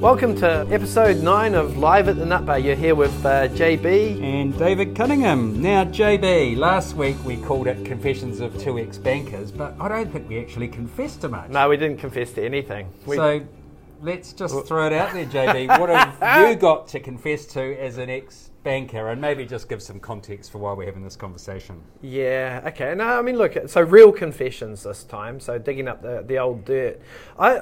Welcome to episode 9 of Live at the Nut Bar. You're here with uh, JB. And David Cunningham. Now, JB, last week we called it Confessions of Two Ex Bankers, but I don't think we actually confessed to much. No, we didn't confess to anything. We, So let's just throw it out there, JB. What have you got to confess to as an ex banker? And maybe just give some context for why we're having this conversation. yeah, okay. No, I mean, look, so real confessions this time. So digging up the, the old dirt. I,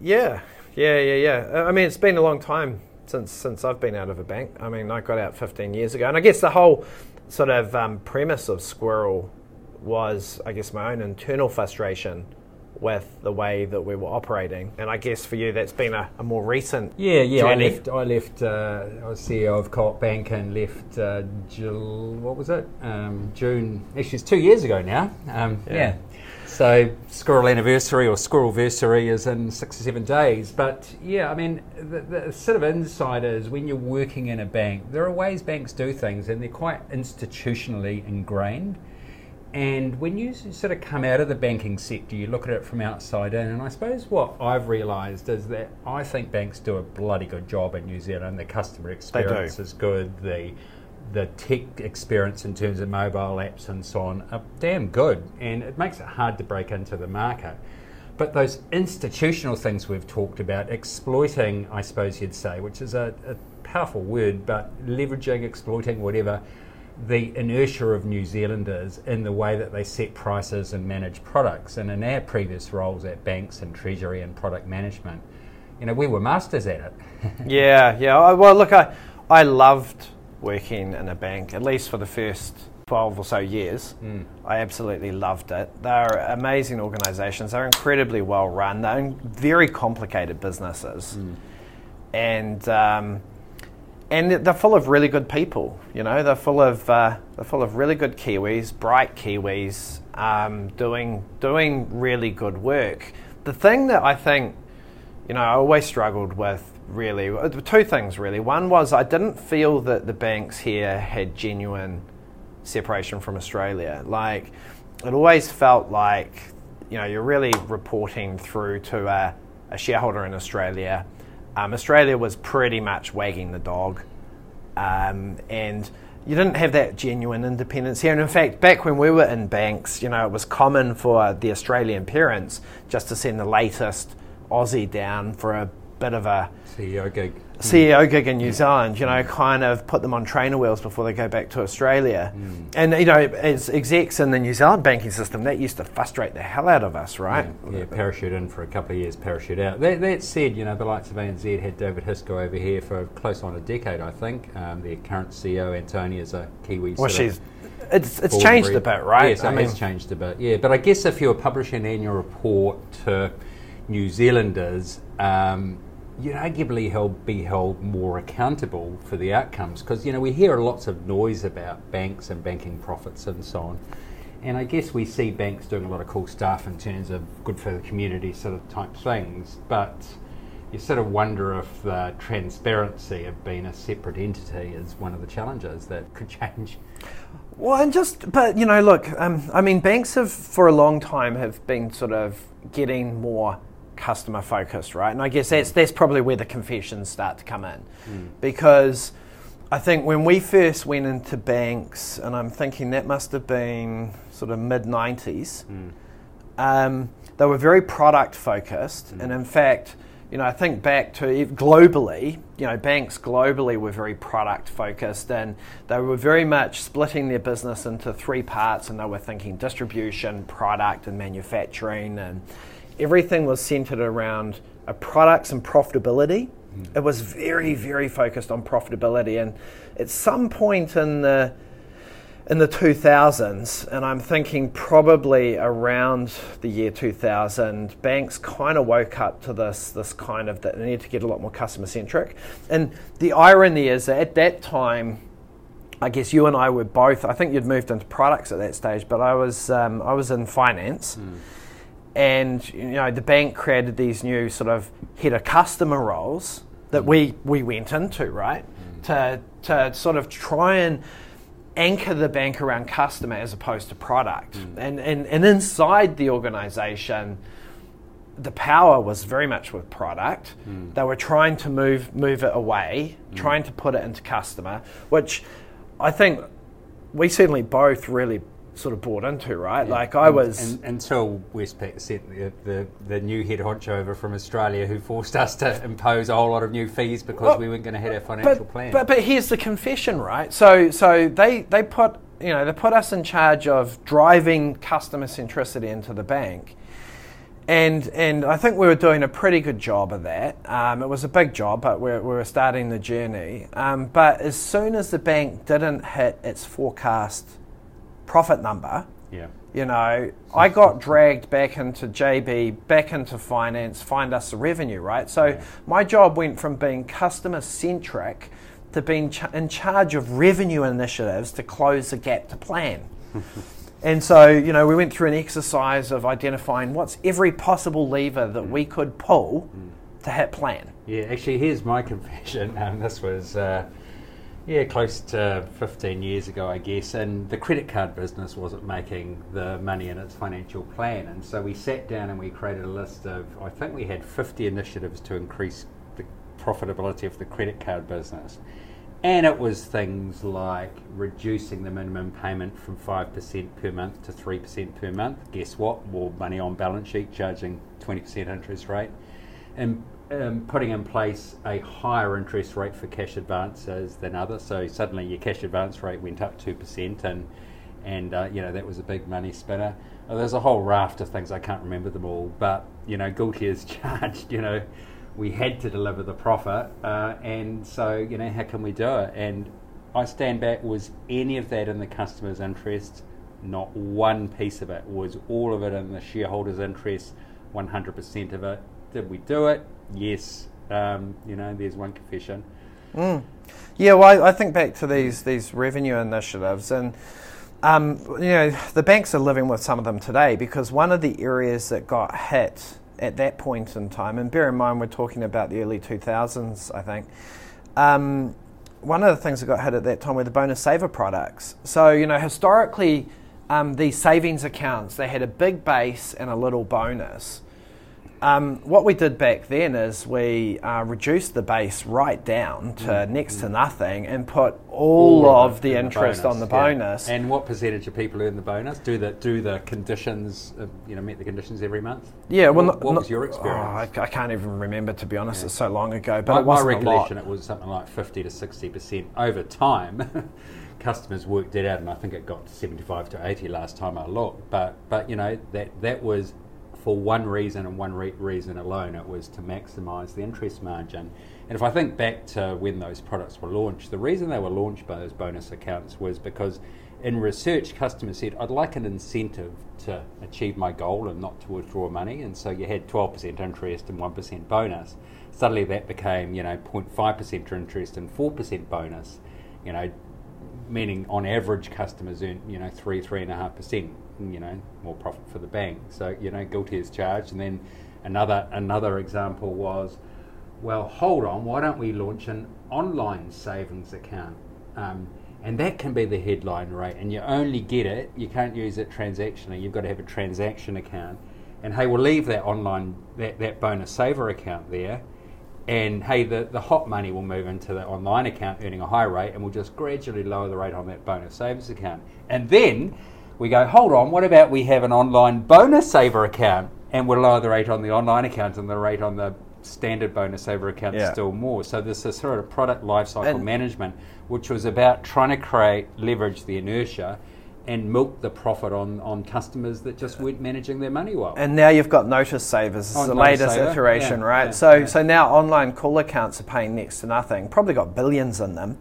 yeah, yeah, yeah, yeah. I mean, it's been a long time since since I've been out of a bank. I mean, I got out 15 years ago, and I guess the whole sort of um, premise of Squirrel was, I guess, my own internal frustration with the way that we were operating. And I guess for you, that's been a, a more recent Yeah, yeah. journey. I left. I left. Uh, I was CEO of Co-op Bank and left. Uh, Jul, what was it? Um, June. Actually, it's two years ago now. Um, Yeah. yeah. So Squirrel anniversary or Squirrelversary is in six or seven days. But yeah, I mean, the, the sort of insight is when you're working in a bank, there are ways banks do things, and they're quite institutionally ingrained. And when you sort of come out of the banking sector, you look at it from outside in. And I suppose what I've realised is that I think banks do a bloody good job in New Zealand. The customer experience is good. The the tech experience in terms of mobile apps and so on are damn good, and it makes it hard to break into the market. But those institutional things we've talked about, exploiting, I suppose you'd say, which is a, a powerful word, but leveraging, exploiting, whatever, the inertia of New Zealanders in the way that they set prices and manage products. And in our previous roles at banks and treasury and product management, you know, we were masters at it. Yeah, yeah. I- Well, look, I, I loved working in a bank, at least for the first 12 or so years. I absolutely loved it. They're amazing organizations. They're incredibly well run. They're very complicated businesses. And, um, and they're full of really good people. You know, they're full of uh, they're full of really good Kiwis, bright Kiwis, um, doing doing really good work. The thing that I think you know, I always struggled with really uh, two things really. One was I didn't feel that the banks here had genuine separation from Australia. Like it always felt like you know you're really reporting through to a, a shareholder in Australia. Um, Australia was pretty much wagging the dog, um, and you didn't have that genuine independence here. And in fact, back when we were in banks, you know, it was common for the Australian parents just to send the latest Aussie down for a bit of a CEO gig. CEO gig in New Zealand, you know, kind of put them on trainer wheels before they go back to Australia. And, you know, as execs in the New Zealand banking system, that used to frustrate the hell out of us, right? Yeah, parachute in for a couple of years, parachute out. That, that said, you know, the likes of ANZ had David Hisco over here for close on a decade, I think. Um, their current CEO, Antonia, is a Kiwi. Well, she's, it's, it's changed a bit, right? Yes, it has changed a bit. Yeah, but I guess if you're publishing an annual report to New Zealanders, um, you'd arguably held, be held more accountable for the outcomes because you know we hear lots of noise about banks and banking profits and so on. And I guess we see banks doing a lot of cool stuff in terms of good for the community sort of type things, but you sort of wonder if the transparency of being a separate entity is one of the challenges that could change. Well, and just, but you know, look, um, I mean, banks have for a long time have been sort of getting more customer focused, right? And I guess that's mm. that's probably where the confessions start to come in, mm. because I think when we first went into banks, and I'm thinking that must have been sort of mid '90s. Mm. Um, they were very product focused, and in fact, you know, I think back to globally, you know, banks globally were very product focused, and they were very much splitting their business into three parts, and they were thinking distribution, product, and manufacturing, and everything was centered around products and profitability. It was very, very focused on profitability, and at some point in the in the 2000s, and I'm thinking probably around the year 2000, banks kind of woke up to this this kind of that they need to get a lot more customer centric. And the irony is that at that time, I guess you and I were both. I think you'd moved into products at that stage, but I was um, I was in finance, and you know the bank created these new sort of head of customer roles that we we went into right? Mm. To to sort of try and anchor the bank around customer as opposed to product. Mm. And, and, and inside the organization, the power was very much with product. Mm. They were trying to move move it away, trying to put it into customer, which I think we certainly both really sort of bought into, right? Like I And- was and, until Westpac sent the, the, the new head honcho over from Australia, who forced us to impose a whole lot of new fees because Well, we weren't going to hit our financial but, plan. But but here's the confession, right? So so they they put you know they put us in charge of driving customer centricity into the bank, and and I think we were doing a pretty good job of that. Um, it was a big job, but we're, we were starting the journey. Um, but as soon as the bank didn't hit its forecast profit number, yeah. you know, I got dragged back into JB, back into finance, find us the revenue, right? So my job went from being customer centric to being ch- in charge of revenue initiatives to close the gap to plan. and so, you know, we went through an exercise of identifying what's every possible lever that we could pull to hit plan. Yeah, actually, here's my confession. Um, this was, uh, yeah, close to 15 years ago, I guess, and the credit card business wasn't making the money in its financial plan. And so we sat down and we created a list of, I think we had 50 initiatives to increase the profitability of the credit card business. And it was things like reducing the minimum payment from 5% per month to 3% per month. Guess what? More money on balance sheet, charging 20% interest rate and um, putting in place a higher interest rate for cash advances than others. So suddenly your cash advance rate went up two percent, and and uh, you know that was a big money spinner. There's a whole raft of things I can't remember them all, but you know as charged. You know we had to deliver the profit, uh, and so you know how can we do it? And I stand back. Was any of that in the customer's interest? Not one piece of it. Was all of it in the shareholders' interest? 100% of it. Did we do it? Yes. Um, you know, there's one confession. Yeah, well, I, think back to these these revenue initiatives, and um, you know the banks are living with some of them today because one of the areas that got hit at that point in time, and bear in mind we're talking about the early two thousands, I think. Um, one of the things that got hit at that time were the bonus saver products. So you know historically, um, these savings accounts they had a big base and a little bonus. Um, what we did back then is we uh, reduced the base right down to next to nothing and put all, of the in interest on the yeah. bonus. And what percentage of people earn the bonus? Do the do the conditions, uh, you know, meet the conditions every month? yeah, well, What, what not- was your oh, experience? I, I can't even remember to be honest. It's so long ago, but my, it my wasn't a lot. recollection, it was something like 50 to 60 percent over time. Customers worked it out, and I think it got 75 to 80 last time I looked. But but you know that that was for one reason and one re- reason alone. It was to maximise the interest margin. And if I think back to when those products were launched, the reason they were launched by those bonus accounts was because in research, customers said, I'd like an incentive to achieve my goal and not to withdraw money. And so you had 12% interest and 1% bonus. Suddenly that became, you know, 0.5% interest and 4% bonus, you know, meaning on average customers earn, you know, 3, 3.5%, you know, more profit for the bank. So, you know, guilty as charged. And then another, another example was, well, hold on, why don't we launch an online savings account? Um, and that can be the headline rate, and you only get it, you can't use it transactionally, you've got to have a transaction account. And hey, we'll leave that online, that, that bonus saver account there, and hey, the, the hot money will move into the online account earning a high rate, and we'll just gradually lower the rate on that bonus savers account. And then we go, hold on, what about we have an online bonus saver account, and we'll lower the rate on the online account and the rate on the standard bonus saver account Yeah. still more. So there's this sort of product lifecycle And- management, which was about trying to create, leverage the inertia, and milk the profit on, on customers that just weren't managing their money well. And now you've got notice savers. This Oh, is the Notice latest Saver, iteration, yeah, right? yeah, so, yeah. so now online call accounts are paying next to nothing. Probably got billions in them.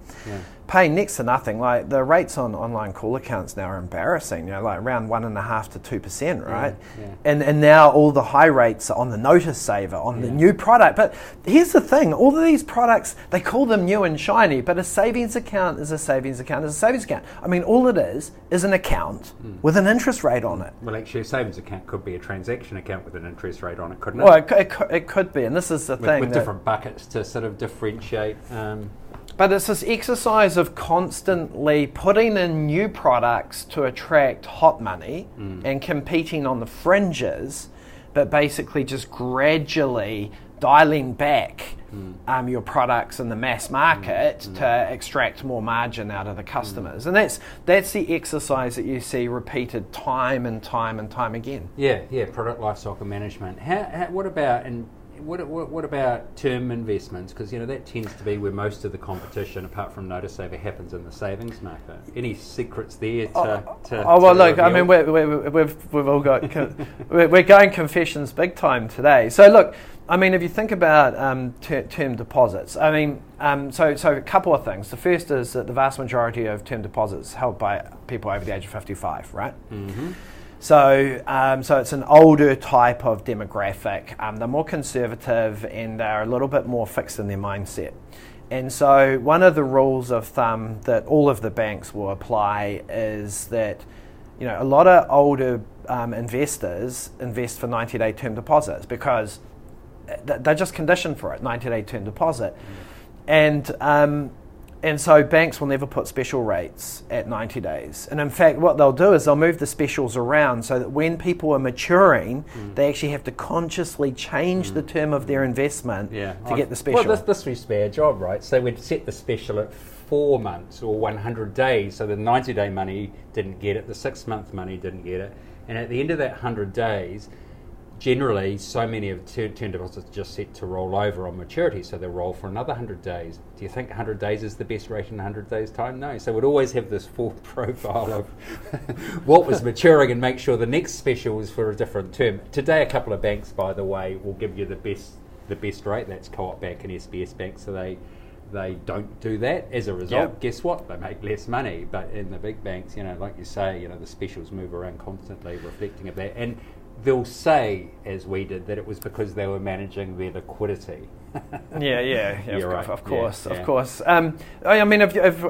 Yeah. Paying next to nothing. Like the rates on online call accounts now are embarrassing. You know, like around one and a half to two percent, right? yeah. And and now all the high rates are on the notice saver on the new product. But here's the thing: all of these products they call them new and shiny, but a savings account is a savings account is a savings account. I mean, all it is is an account Hmm. with an interest rate on it. Well, actually, a savings account could be a transaction account with an interest rate on it, couldn't it? Well, it, it, it could be, and this is the with, thing. with that- different buckets to sort of differentiate. Um, But it's this exercise of constantly putting in new products to attract hot money Mm. and competing on the fringes, but basically just gradually dialing back Mm. um, your products in the mass market to extract more margin out of the customers. And that's, that's the exercise that you see repeated time and time and time again. Yeah, yeah, product lifecycle management. How, how, what about and what, what, what about term investments? Because you know that tends to be where most of the competition, apart from Notice Saver, happens in the savings market. Any secrets there to? to Oh well, to look. I mean, we're, we're, we've we've all got con- we're, we're going confessions big time today. So look, I mean, if you think about um, ter- term deposits, I mean, um, so so a couple of things. The first is that the vast majority of term deposits held by people over the age of fifty-five, right? Mhm. So, um, so it's an older type of demographic. Um, they're more conservative and they're a little bit more fixed in their mindset. And so, one of the rules of thumb that all of the banks will apply is that, you know, a lot of older um, investors invest for 90-day term deposits because they're just conditioned for it, 90-day term deposit. And um, and so banks will never put special rates at 90 days. And in fact, what they'll do is they'll move the specials around so that when people are maturing, mm. they actually have to consciously change the mm. term of their investment Yeah, to I've- get the special. Well, this, this used to be our job, right? So we'd set the special at four months or 100 days, so the 90 day money didn't get it, the six month money didn't get it. And at the end of that 100 days, generally, so many of ter- term deposits just set to roll over on maturity, so they'll roll for another 100 days. Do you think 100 days is the best rate in 100 days' time? No. So we'd always have this full profile of what was maturing and make sure the next special was for a different term. Today, a couple of banks, by the way, will give you the best the best rate. That's Co-op Bank and SBS Bank. So they they don't do that. As a result, Yep. guess what? They make less money. But in the big banks, you know, like you say, you know, the specials move around constantly, reflecting of that. And they'll say, as we did, that it was because they were managing their liquidity. yeah, yeah, yeah of, right. of course, yeah. of course. Um, I I mean, if, if,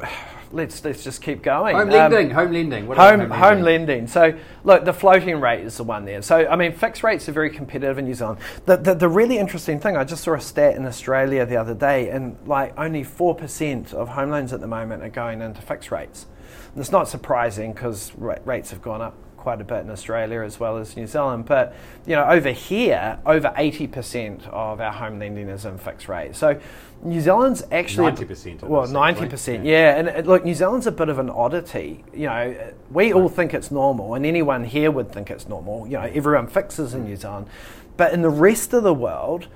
let's let's just keep going. home Um, lending, home lending. What about home, home lending. So, look, the floating rate is the one there. So, I mean, fixed rates are very competitive in New Zealand. The, the, the really interesting thing, I just saw a stat in Australia the other day, and like only 4% of home loans at the moment are going into fixed rates. And it's not surprising because ra- rates have gone up quite a bit in Australia as well as New Zealand. But, you know, over here, over 80% of our home lending is in fixed rate. So, New Zealand's actually 90% well, 90%. Yeah. yeah. And uh, look, New Zealand's a bit of an oddity. You know, we all think it's normal, and anyone here would think it's normal. You know, everyone fixes in New Zealand, but in the rest of the world,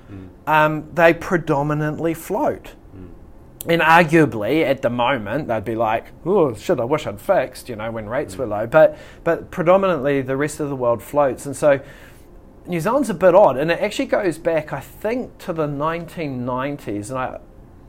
um, they predominantly float. And arguably, at the moment, they'd be like, "Oh shit! I wish I'd fixed." You know, when rates were low. But but predominantly, the rest of the world floats, and so New Zealand's a bit odd, and it actually goes back, I think, to the 1990s, and I,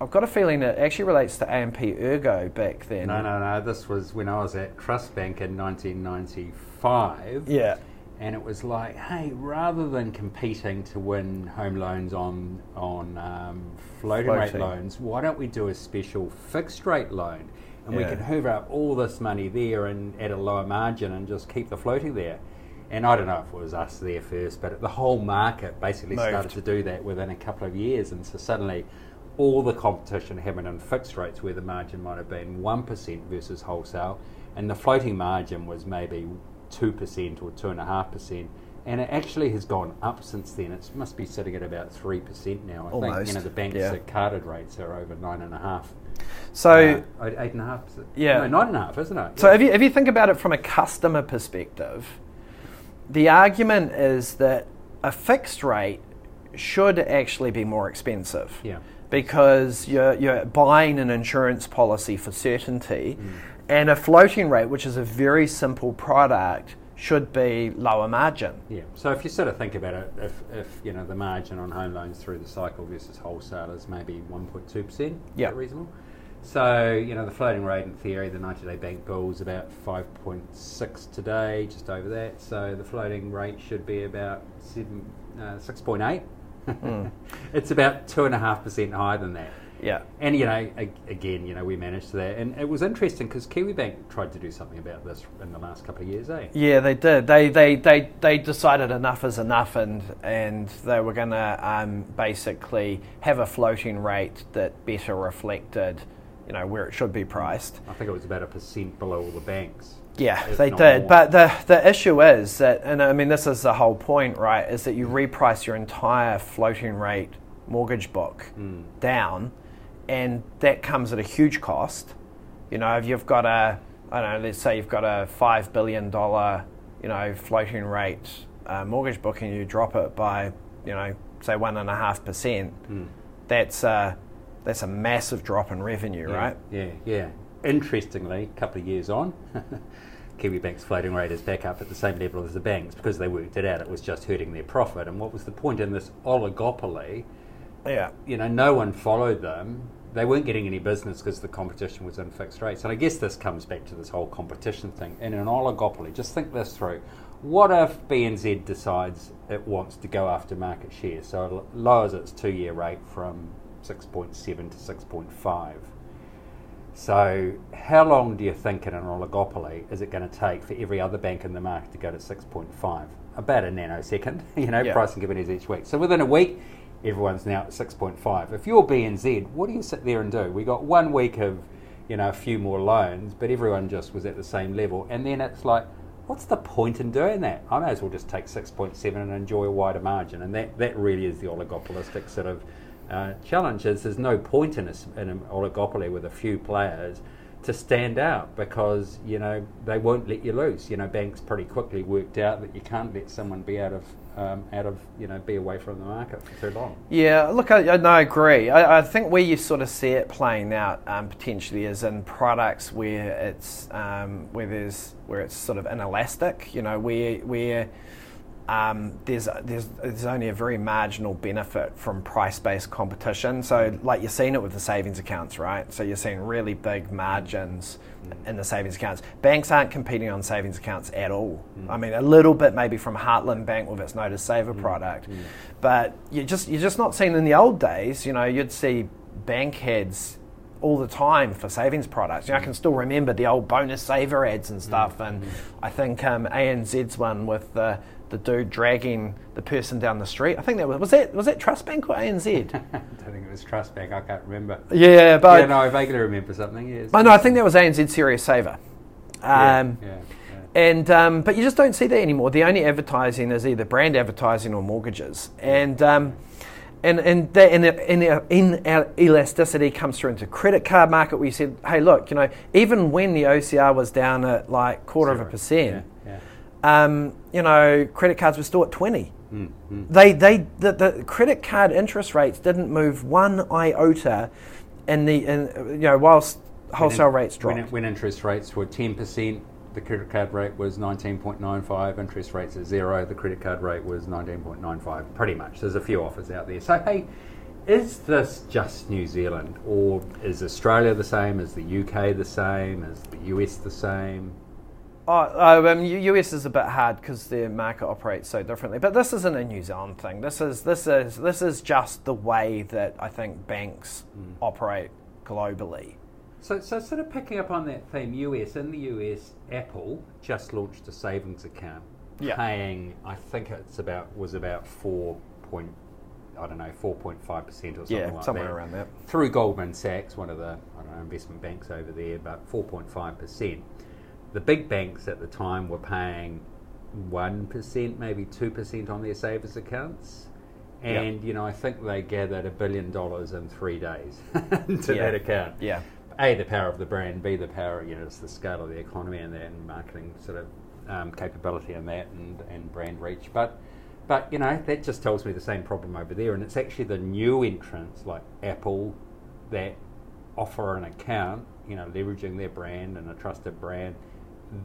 I've got a feeling it actually relates to AMP Ergo back then. No, no, no. This was when I was at Trust Bank in 1995. Yeah. And it was like, hey, rather than competing to win home loans on on um, floating, rate loans, why don't we do a special fixed rate loan, and we can hoover up all this money there and at a lower margin and just keep the floating there. And I don't know if it was us there first, but the whole market basically Moved. started to do that within a couple of years, and so suddenly. All the competition happened on fixed rates where the margin might have been 1% versus wholesale, and the floating margin was maybe 2% or 2.5%. And it actually has gone up since then. It must be sitting at about 3% now. I think you know, the banks yeah. carded rates are over 9.5. So, uh, 8.5%. Yeah. No, 9.5, isn't it? so Yeah. if you, if you think about it from a customer perspective, the argument is that a fixed rate should actually be more expensive. Yeah. because you're, you're buying an insurance policy for certainty, Mm. And a floating rate, which is a very simple product, should be lower margin. Yeah. So if you sort of think about it, if, if you know the margin on home loans through the cycle versus wholesale is maybe 1.2 percent, Yeah. reasonable? So you know the floating rate in theory, the 90-day bank bill is about 5.6 today, just over that. So the floating rate should be about seven, uh, 6.8. It's about two and a half percent higher than that. Yeah. And you know, again, you know, we managed that, and it was interesting because KiwiBank tried to do something about this in the last couple of years, eh? Yeah, they did. They they, they, they decided enough is enough, and and they were going to um, basically have a floating rate that better reflected you know, where it should be priced. I think it was about a percent below all the banks. Yeah, they did. more. But the the issue is that, and I mean, this is the whole point, right? Is that you reprice your entire floating rate mortgage book Hmm. down, and that comes at a huge cost. You know, if you've got a, I don't know, let's say you've got a five billion dollar, you know, floating rate uh, mortgage book, and you drop it by, you know, say one and a half percent. Hmm. That's a that's a massive drop in revenue, Yeah, right? Yeah, yeah. Interestingly, a couple of years on, Kiwi Bank's floating rate is back up at the same level as the banks because they worked it out. It was just hurting their profit. And what was the point in this oligopoly? Yeah. You know, no one followed them. They weren't getting any business because the competition was in fixed rates. And I guess this comes back to this whole competition thing. In an oligopoly, just think this through. What if BNZ decides it wants to go after market share? So it lowers its two year rate from 6.7 to 6.5. So, how long do you think in an oligopoly is it going to take for every other bank in the market to go to 6.5? About a nanosecond, you know, Yeah. price and given is each week. So, within a week, everyone's now at 6.5. If you're BNZ, what do you sit there and do? We got one week of, you know, a few more loans, but everyone just was at the same level. And then it's like, what's the point in doing that? I may as well just take 6.7 and enjoy a wider margin. And that, that really is the oligopolistic sort of uh, challenge is there's no point in, a, in an oligopoly with a few players to stand out because you know they won't let you loose. You know, banks pretty quickly worked out that you can't let someone be out of um, out of you know be away from the market for too long. Yeah, look, I, I, no, I agree. I, I think where you sort of see it playing out um, potentially is in products where it's um, where there's where it's sort of inelastic. You know, where where um, there's there's there's only a very marginal benefit from price-based competition. So, like you're seeing it with the savings accounts, right? So you're seeing really big margins in the savings accounts. Banks aren't competing on savings accounts at all. I mean, a little bit maybe from Heartland Bank with its Notice Saver product, but you're just you're just not seeing in the old days. You know, you'd see bank heads all the time for savings products. You know, I can still remember the old bonus saver ads and stuff, and I think um, ANZ's one with the the dude dragging the person down the street. I think that was was that was that Trust Bank or ANZ? I don't think it was Trust Bank. I can't remember. yeah, but yeah, no, I vaguely remember something. Yes. Know. I think that was ANZ Serious Saver. Yeah, Um, yeah, yeah. And um, but you just don't see that anymore. The only advertising is either brand advertising or mortgages, and um, and and that in, in, in our elasticity comes through into credit card market. where you said, hey, look, you know, even when the OCR was down at like quarter of a percent, Yeah, um, you know, credit cards were still at twenty. Mm, mm. They they the, the credit card interest rates didn't move one iota, in the in, you know whilst wholesale in- rates dropped. When, when interest rates were 10%, the credit card rate was 19.95. Interest rates at zero, the credit card rate was 19.95, pretty much. There's a few offers out there. So, hey, is this just New Zealand? Or is Australia the same? Is the UK the same? Is the US the same? Oh, oh, um, US is a bit hard because the market operates so differently. But this isn't a New Zealand thing. This is this is this is just the way that I think banks operate globally. So, so sort of picking up on that theme, US in the US, Apple just launched a savings account, Yeah. paying I think it's about was about four point I don't know four point five percent or something Yeah, like somewhere that around that. through Goldman Sachs, one of the I don't know investment banks over there, but four point five percent. The big banks at the time were paying one percent, maybe two percent on their savings accounts. And you know, I think they gathered a billion dollars in three days to Yeah. that account. Yeah. A, the power of the brand, B, the power, you know, it's the scale of the economy and and marketing sort of um, capability in that and, and brand reach. But, but, you know, that just tells me the same problem over there. And it's actually the new entrants like Apple that offer an account, you know, leveraging their brand and a trusted brand,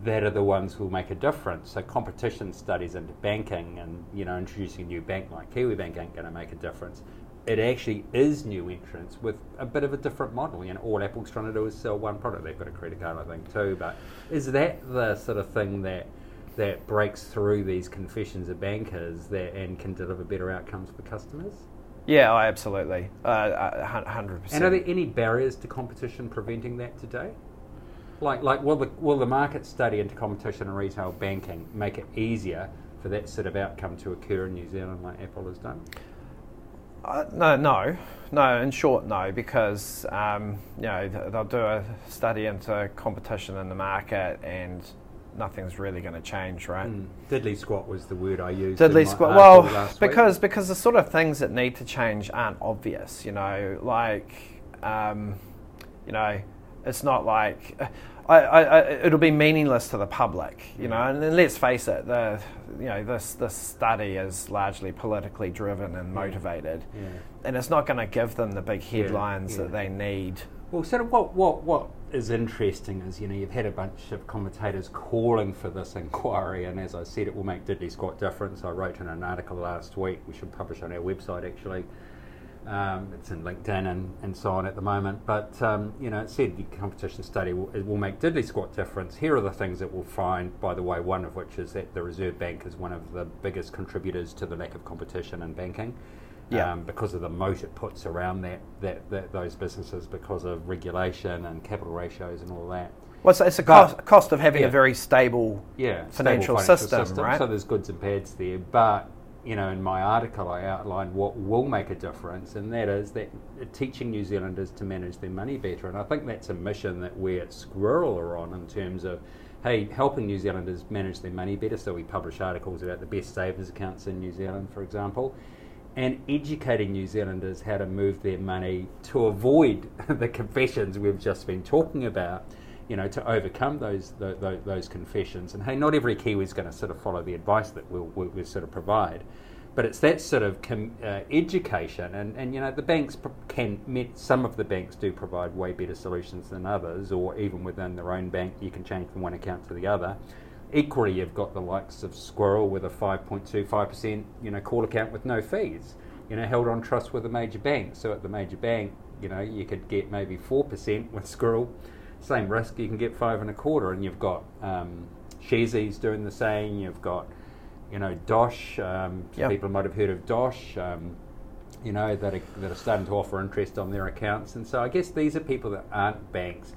that are the ones who will make a difference. So competition studies into banking and, you know, introducing a new bank like Kiwi Bank ain't going to make a difference it actually is new entrants with a bit of a different model. You know, all Apple's trying to do is sell one product. They've got a credit card, I think, too. But is that the sort of thing that that breaks through these confessions of bankers that and can deliver better outcomes for customers? Yeah, oh, absolutely, uh, hundred percent. And are there any barriers to competition preventing that today? Like, like will the will the market study into competition and retail banking make it easier for that sort of outcome to occur in New Zealand, like Apple has done? Uh, no, no, no. In short, no, because um, you know they'll do a study into competition in the market, and nothing's really going to change, right? Mm. Diddly squat was the word I used. Diddly squat. Well, because week. because the sort of things that need to change aren't obvious. You know, like um, you know, it's not like. I, I, it'll be meaningless to the public, you know. And, and, let's face it, the you know this this study is largely politically driven and motivated, yeah. and it's not going to give them the big headlines yeah, yeah. that they need. Well, sort of what what what is interesting is you know you've had a bunch of commentators calling for this inquiry, and as I said, it will make diddly squat difference. I wrote in an article last week. We should publish on our website actually um, it's in LinkedIn and, and so on at the moment. But um, you know, it said the competition study will, will make diddly squat difference. Here are the things that we'll find. By the way, one of which is that the Reserve Bank is one of the biggest contributors to the lack of competition in banking. Yeah. Um, because of the moat it puts around that, that, that those businesses, because of regulation and capital ratios and all that. Well, it's, it's a cost, cost, of having yeah. a very stable, yeah, financial, stable financial system, system, right? So there's goods and bads there, but you know, in my article, I outlined what will make a difference, and that is that teaching New Zealanders to manage their money better. And I think that's a mission that we at Squirrel are on in terms of, hey, helping New Zealanders manage their money better. So we publish articles about the best savers accounts in New Zealand, for example, and educating New Zealanders how to move their money to avoid the confessions we've just been talking about you know, to overcome those, those, those confessions. And hey, not every Kiwi is going to sort of follow the advice that we'll, we'll, sort of provide. But it's that sort of com, uh, education, and, and you know the banks can. Some of the banks do provide way better solutions than others, or even within their own bank, you can change from one account to the other. Equally, you've got the likes of Squirrel with a 5.25% you know call account with no fees, you know held on trust with a major bank. So at the major bank, you know you could get maybe four percent with Squirrel same risk, you can get five and a quarter, and you've got um, doing the same. You've got, you know, Dosh. Um, yep. People might have heard of Dosh. Um, you know that are, that are starting to offer interest on their accounts, and so I guess these are people that aren't banks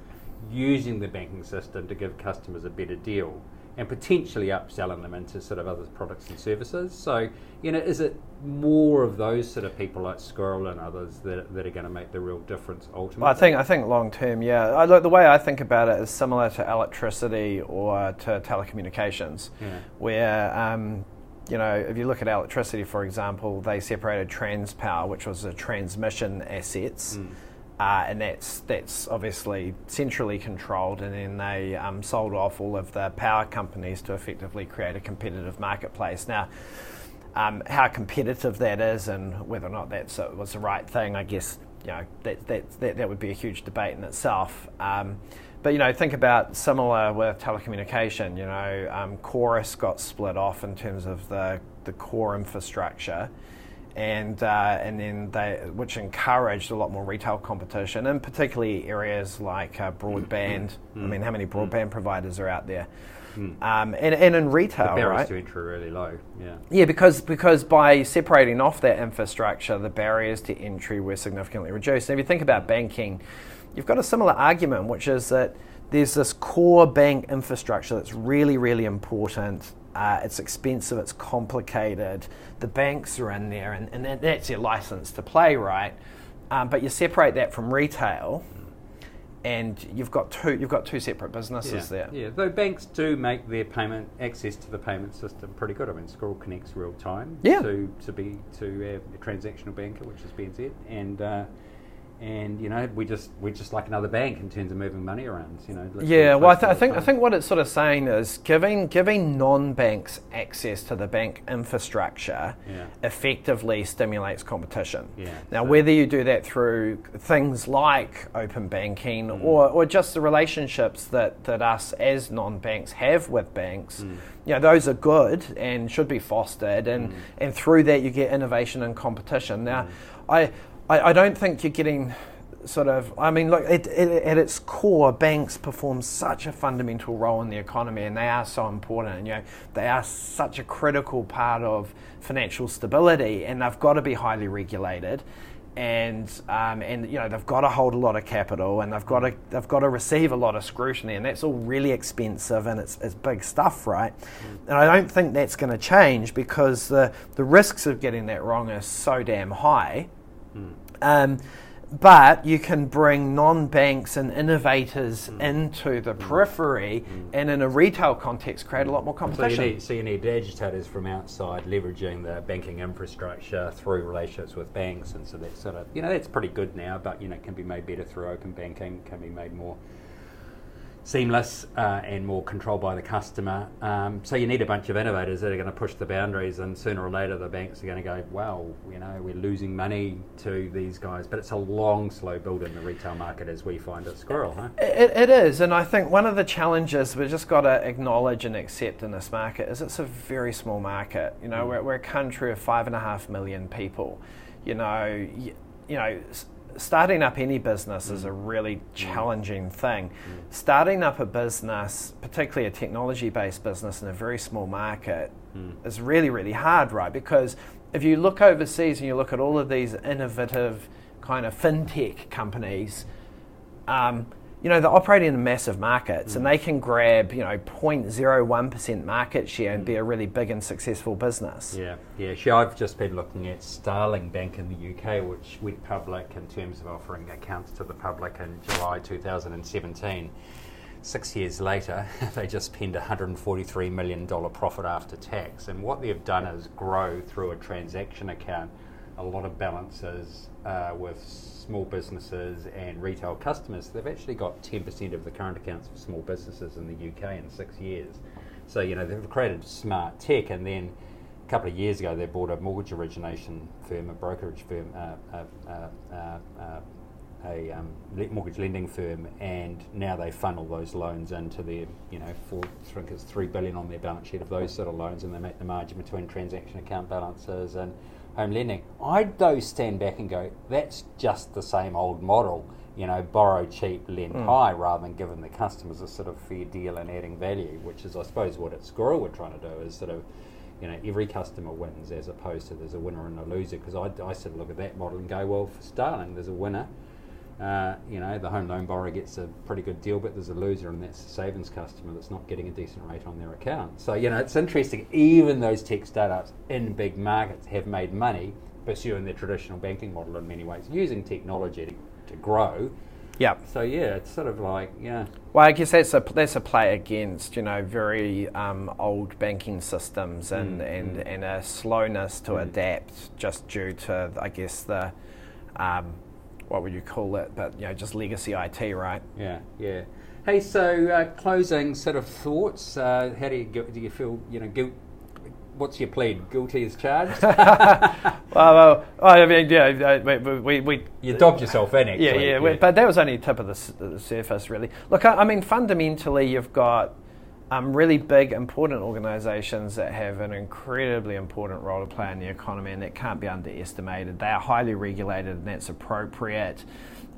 using the banking system to give customers a better deal and potentially upselling them into sort of other products and services. So, you know, is it more of those sort of people like Squirrel and others that, that are going to make the real difference ultimately? Well, I think I think long term, yeah. I, look, the way I think about it is similar to electricity or to telecommunications, yeah. where um, you know, if you look at electricity, for example, they separated Transpower, which was a transmission assets. Mm uh, and that's that's obviously centrally controlled. And then they um, sold off all of the power companies to effectively create a competitive marketplace. Now, um, how competitive that is, and whether or not that was the right thing, I guess you know that that that, that would be a huge debate in itself. Um, but you know, think about similar with telecommunication. You know, um, Chorus got split off in terms of the the core infrastructure and uh, and then they which encouraged a lot more retail competition, and particularly areas like uh, broadband. Mm. I mean, how many mm. broadband providers are out there? Mm. Um, and, and in retail, the barriers right? to entry are really low. Yeah. Yeah, because because by separating off that infrastructure, the barriers to entry were significantly reduced. And if you think about banking, you've got a similar argument, which is that there's this core bank infrastructure that's really, really important uh, it's expensive, it's complicated. The banks are in there, and, and that, that's your license to play, right? Um, but you separate that from retail, and you've got two you've got two separate businesses yeah. there. Yeah, though banks do make their payment access to the payment system pretty good. I mean, Squirrel connects real time yeah. to to be to a transactional banker, which is BNZ, and. Uh, and you know we just we're just like another bank in terms of moving money around. You know. Yeah, well, I, th- I think I think what it's sort of saying is giving giving non-banks access to the bank infrastructure yeah. effectively stimulates competition. Yeah, now, so whether you do that through things like open banking mm. or, or just the relationships that, that us as non-banks have with banks, mm. you know, those are good and should be fostered, and mm. and through that you get innovation and competition. Now, mm. I I, I don't think you're getting sort of i mean look it, it, at its core banks perform such a fundamental role in the economy and they are so important and, you know. They are such a critical part of financial stability and they've got to be highly regulated and um, and you know they've got to hold a lot of capital and they've got to they've got to receive a lot of scrutiny and that's all really expensive and it's, it's big stuff right? And I don't think that's going to change because the the risks of getting that wrong are so damn high um, but you can bring non-banks and innovators mm. into the mm. periphery mm. and in a retail context create a lot more So you, competition. need, so you need agitators from outside leveraging the banking infrastructure through relationships with banks, and so that's sort of you know that's pretty good now, but you know it can be made better through open banking, can be made more seamless uh, and more controlled by the customer. Um, so you need a bunch of innovators that are going to push the boundaries, and sooner or later the banks are going to go, well, you know, we're losing money to these guys, but it's a long, slow build in the retail market as we find at Squirrel, huh? It, it is, and I think one of the challenges we've just got to acknowledge and accept in this market is it's a very small market. You know, we're, we're a country of five and a half million people. You know, you, you know, starting up any business is a mm. really mm. challenging thing. Mm. Starting up a business, particularly a technology-based business in a very small market, is really, really hard, right? Because if you look overseas and you look at all of these innovative kind of fintech companies um, you know, they're operating in massive markets and mm. they can grab, you know, 0.01% market share and be a mm. really big and successful business. Yeah, yeah. Sure, I've just been looking at Starling Bank in the UK, which went public in terms of offering accounts to the public in July 2017. Six years later, they just penned a $143 million profit after tax. And what they've done is grow through a transaction account a lot of balances uh, with small businesses and retail customers. They've actually got 10% of the current accounts for small businesses in the UK in six years. So, you know, they've created smart tech and then a couple of years ago they bought a mortgage origination firm, a brokerage firm, uh, uh, uh, uh, a um, mortgage lending firm, and now they funnel those loans into their, you know, four, I think it's three billion on their balance sheet of those sort of loans, and they make the margin between transaction account balances and home lending. I'd though stand back and go, that's just the same old model, you know, borrow cheap, lend high, hmm. rather than giving the customers a sort of fair deal and adding value, which is, I suppose, what at Squirrel we're trying to do is sort of you know, every customer wins as opposed to there's a winner and a loser. Because I, I sort of look at that model and go, well, for Starling, there's a winner. Uh, you know, the home loan borrower gets a pretty good deal, but there's a loser, and that's the savings customer that's not getting a decent rate on their account. So, you know, it's interesting. Even those tech startups in big markets have made money pursuing their traditional banking model in many ways, using technology to, to grow. Yeah. So, yeah, it's sort of like, yeah. Well, I guess that's a that's a play against you know very um, old banking systems and, and, and a slowness to adapt just due to I guess the um, what would you call it? But you know just legacy IT, right? Yeah, yeah. Hey, so uh, closing sort of thoughts. Uh, how do you do you feel? You know, guilt. What's your plead? Guilty as charged. Well, well, I mean, yeah, we, we, we you dobbed yourself in, actually. Yeah, yeah, we- but that was only the tip of the, the surface, really. Look, I, I mean, fundamentally, you've got um, really big, important organisations that have an incredibly important role to play in the economy, and that can't be underestimated. They are highly regulated, and that's appropriate.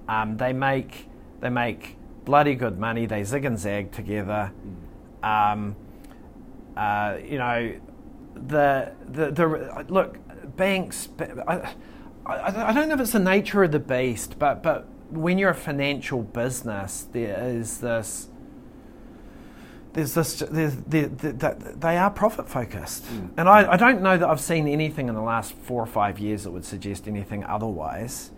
Um, they make they make bloody good money. They zig and zag together. Um, uh, you know, the, the the look banks. I, I, I don't know if it's the nature of the beast, but but when you're a financial business, there is this. There's this. There's, there, there, that they are profit focused, and I, I don't know that I've seen anything in the last four or five years that would suggest anything otherwise.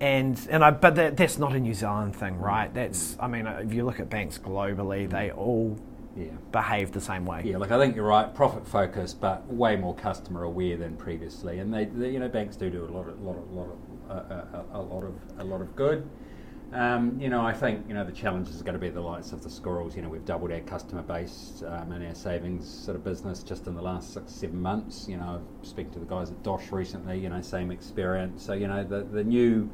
And and I, but that, that's not a New Zealand thing, right? That's I mean, if you look at banks globally, they all Yeah. behave the same way. Yeah, look, I think you're right. Profit focused, but way more customer aware than previously. And they, they you know, banks do do a lot of, lot of, lot of, uh, uh, a, a lot of, a lot of good. Um, you know, I think you know the challenges are going to be the likes of the squirrels. You know, we've doubled our customer base um, and our savings sort of business just in the last six, seven months. You know, I've speaking to the guys at Dosh recently. You know, same experience. So you know, the the new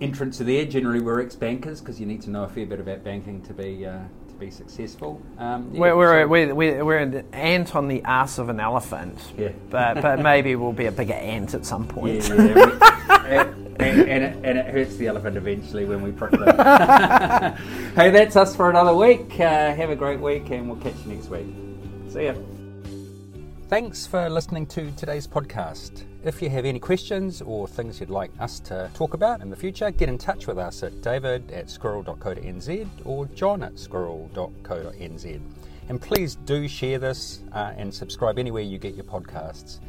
entrants are there. Generally, we're ex-bankers because you need to know a fair bit about banking to be uh, be successful. Um, yeah, We're, we're, so- we're, we're, we're an ant on the ass of an elephant, Yeah. but, but maybe we'll be a bigger ant at some point. Yeah, yeah, we- and, and, and, it, and it hurts the elephant eventually when we prick them. hey, that's us for another week. Uh, have a great week, and we'll catch you next week. See ya. thanks for listening to today's podcast. If you have any questions or things you'd like us to talk about in the future, get in touch with us at david at squirrel.co.nz or john at squirrel.co.nz. And please do share this uh, and subscribe anywhere you get your podcasts.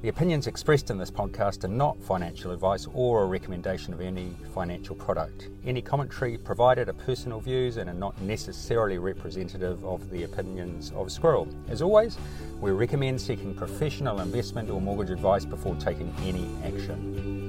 The opinions expressed in this podcast are not financial advice or a recommendation of any financial product. Any commentary provided are personal views and are not necessarily representative of the opinions of Squirrel. As always, we recommend seeking professional investment or mortgage advice before taking any action.